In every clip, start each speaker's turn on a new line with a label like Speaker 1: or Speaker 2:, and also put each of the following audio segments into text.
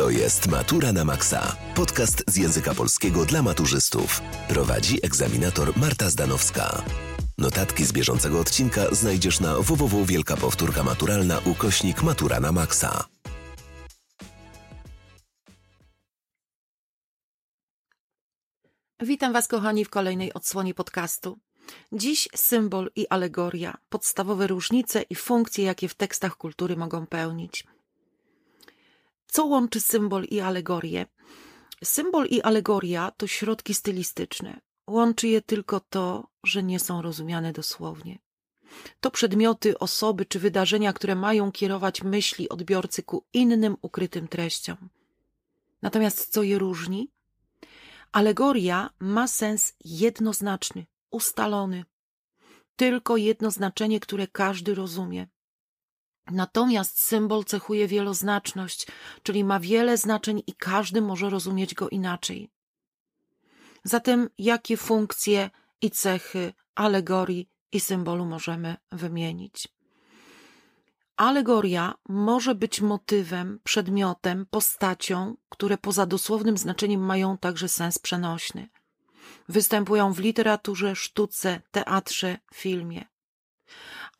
Speaker 1: To jest Matura na Maxa. Podcast z języka polskiego dla maturzystów. Prowadzi egzaminator Marta Zdanowska. Notatki z bieżącego odcinka znajdziesz na www Wielka Powtórka Maturalna ukośnik Matura na Maxa.
Speaker 2: Witam Was, kochani, w kolejnej odsłonie podcastu. Dziś symbol i alegoria, podstawowe różnice i funkcje, jakie w tekstach kultury mogą pełnić. Co łączy symbol i alegorię? Symbol i alegoria to środki stylistyczne. Łączy je tylko to, że nie są rozumiane dosłownie. To przedmioty, osoby czy wydarzenia, które mają kierować myśli odbiorcy ku innym ukrytym treściom. Natomiast co je różni? Alegoria ma sens jednoznaczny, ustalony. Tylko jedno znaczenie, które każdy rozumie. Natomiast symbol cechuje wieloznaczność, czyli ma wiele znaczeń i każdy może rozumieć go inaczej. Zatem jakie funkcje i cechy alegorii i symbolu możemy wymienić? Alegoria może być motywem, przedmiotem, postacią, które poza dosłownym znaczeniem mają także sens przenośny. Występują w literaturze, sztuce, teatrze, filmie.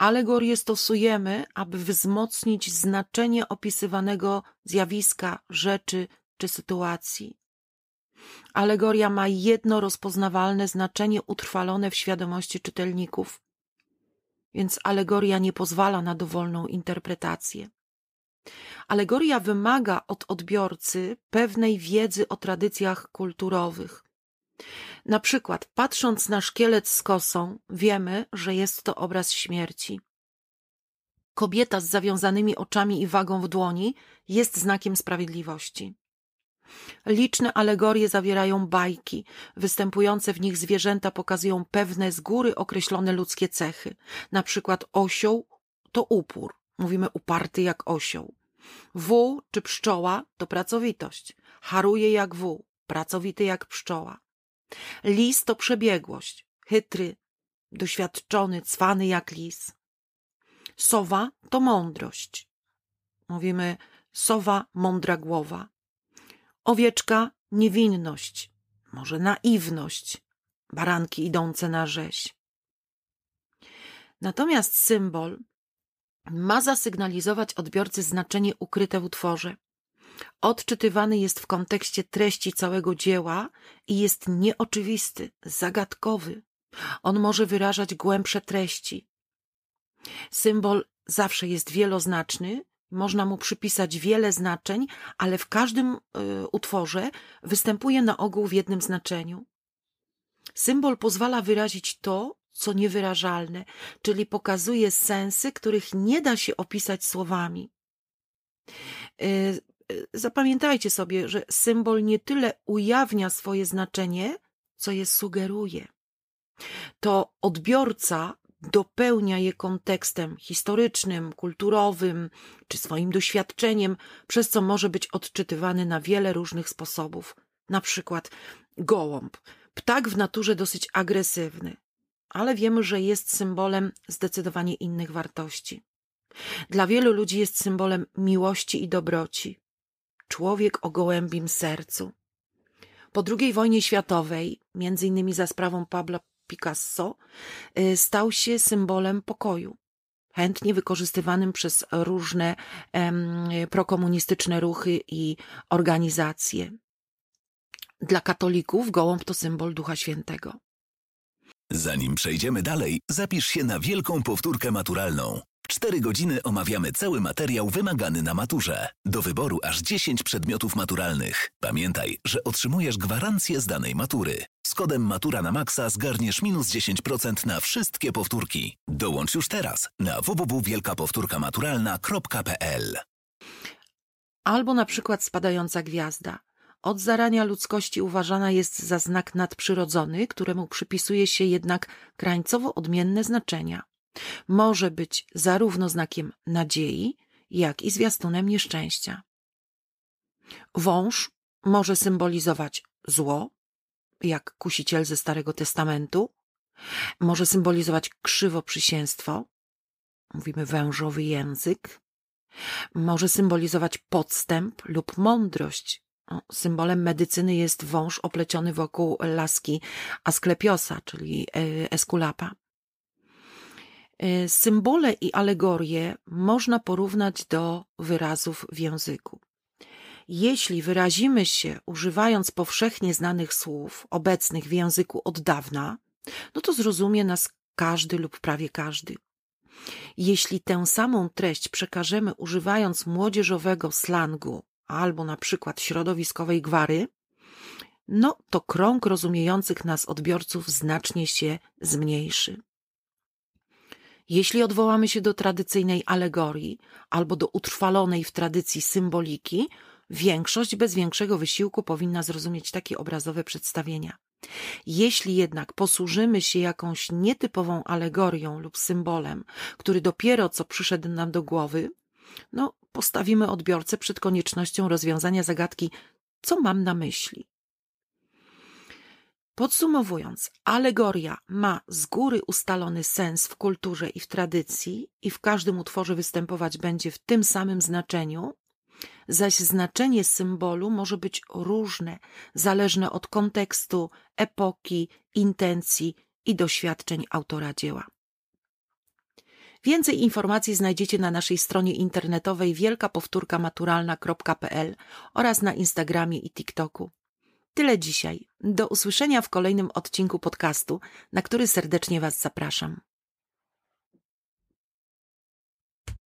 Speaker 2: Alegorie stosujemy, aby wzmocnić znaczenie opisywanego zjawiska, rzeczy czy sytuacji. Alegoria ma jedno rozpoznawalne znaczenie utrwalone w świadomości czytelników, więc alegoria nie pozwala na dowolną interpretację. Alegoria wymaga od odbiorcy pewnej wiedzy o tradycjach kulturowych. Na przykład, patrząc na szkielet z kosą, wiemy, że jest to obraz śmierci. Kobieta z zawiązanymi oczami i wagą w dłoni jest znakiem sprawiedliwości. Liczne alegorie zawierają bajki. Występujące w nich zwierzęta pokazują pewne z góry określone ludzkie cechy. Na przykład osioł to upór. Mówimy uparty jak osioł. Wół czy pszczoła to pracowitość. Haruje jak wół, pracowity jak pszczoła. Lis to przebiegłość. Chytry, doświadczony, cwany jak lis. Sowa to mądrość. Mówimy sowa, mądra głowa. Owieczka niewinność, może naiwność, baranki idące na rzeź. Natomiast symbol ma zasygnalizować odbiorcy znaczenie ukryte w utworze. Odczytywany jest w kontekście treści całego dzieła i jest nieoczywisty, zagadkowy. On może wyrażać głębsze treści. Symbol zawsze jest wieloznaczny, można mu przypisać wiele znaczeń, ale w każdym y, utworze występuje na ogół w jednym znaczeniu. Symbol pozwala wyrazić to, co niewyrażalne, czyli pokazuje sensy, których nie da się opisać słowami. Y, zapamiętajcie sobie, że symbol nie tyle ujawnia swoje znaczenie, co je sugeruje. To odbiorca dopełnia je kontekstem historycznym, kulturowym czy swoim doświadczeniem, przez co może być odczytywany na wiele różnych sposobów. Na przykład gołąb, ptak w naturze dosyć agresywny, ale wiemy, że jest symbolem zdecydowanie innych wartości. Dla wielu ludzi jest symbolem miłości i dobroci. Człowiek o gołębim sercu. Po II wojnie światowej, między innymi za sprawą Pabla Picasso, y, stał się symbolem pokoju, chętnie wykorzystywanym przez różne prokomunistyczne ruchy i organizacje. Dla katolików gołąb to symbol Ducha Świętego.
Speaker 1: Zanim przejdziemy dalej, zapisz się na wielką powtórkę maturalną. Cztery godziny omawiamy cały materiał wymagany na maturze. Do wyboru aż 10 przedmiotów maturalnych. Pamiętaj, że otrzymujesz gwarancję z danej matury. Z kodem Matura na Maxa zgarniesz minus 10% na wszystkie powtórki. Dołącz już teraz na www.wielkapowtórkamaturalna.pl
Speaker 2: Albo na przykład spadająca gwiazda. Od zarania ludzkości uważana jest za znak nadprzyrodzony, któremu przypisuje się jednak krańcowo odmienne znaczenia. Może być zarówno znakiem nadziei, jak i zwiastunem nieszczęścia. Wąż może symbolizować zło, jak kusiciel ze Starego Testamentu, może symbolizować krzywoprzysięstwo, mówimy wężowy język, Może symbolizować podstęp lub mądrość. Symbolem medycyny jest wąż opleciony wokół laski Asklepiosa, czyli e, Eskulapa. E, symbole i alegorie można porównać do wyrazów w języku. Jeśli wyrazimy się używając powszechnie znanych słów, obecnych w języku od dawna, no to zrozumie nas każdy lub prawie każdy. Jeśli tę samą treść przekażemy używając młodzieżowego slangu albo na przykład środowiskowej gwary, no to krąg rozumiejących nas odbiorców znacznie się zmniejszy. Jeśli odwołamy się do tradycyjnej alegorii albo do utrwalonej w tradycji symboliki, większość bez większego wysiłku powinna zrozumieć takie obrazowe przedstawienia. Jeśli jednak posłużymy się jakąś nietypową alegorią lub symbolem, który dopiero co przyszedł nam do głowy, no, postawimy odbiorcę przed koniecznością rozwiązania zagadki, co mam na myśli. Podsumowując, alegoria ma z góry ustalony sens w kulturze i w tradycji, i w każdym utworze występować będzie w tym samym znaczeniu, zaś znaczenie symbolu może być różne, zależne od kontekstu, epoki, intencji i doświadczeń autora dzieła. Więcej informacji znajdziecie na naszej stronie internetowej wielkapowtórkamaturalna.pl oraz na Instagramie i TikToku. Tyle dzisiaj. Do usłyszenia w kolejnym odcinku podcastu, na który serdecznie Was zapraszam.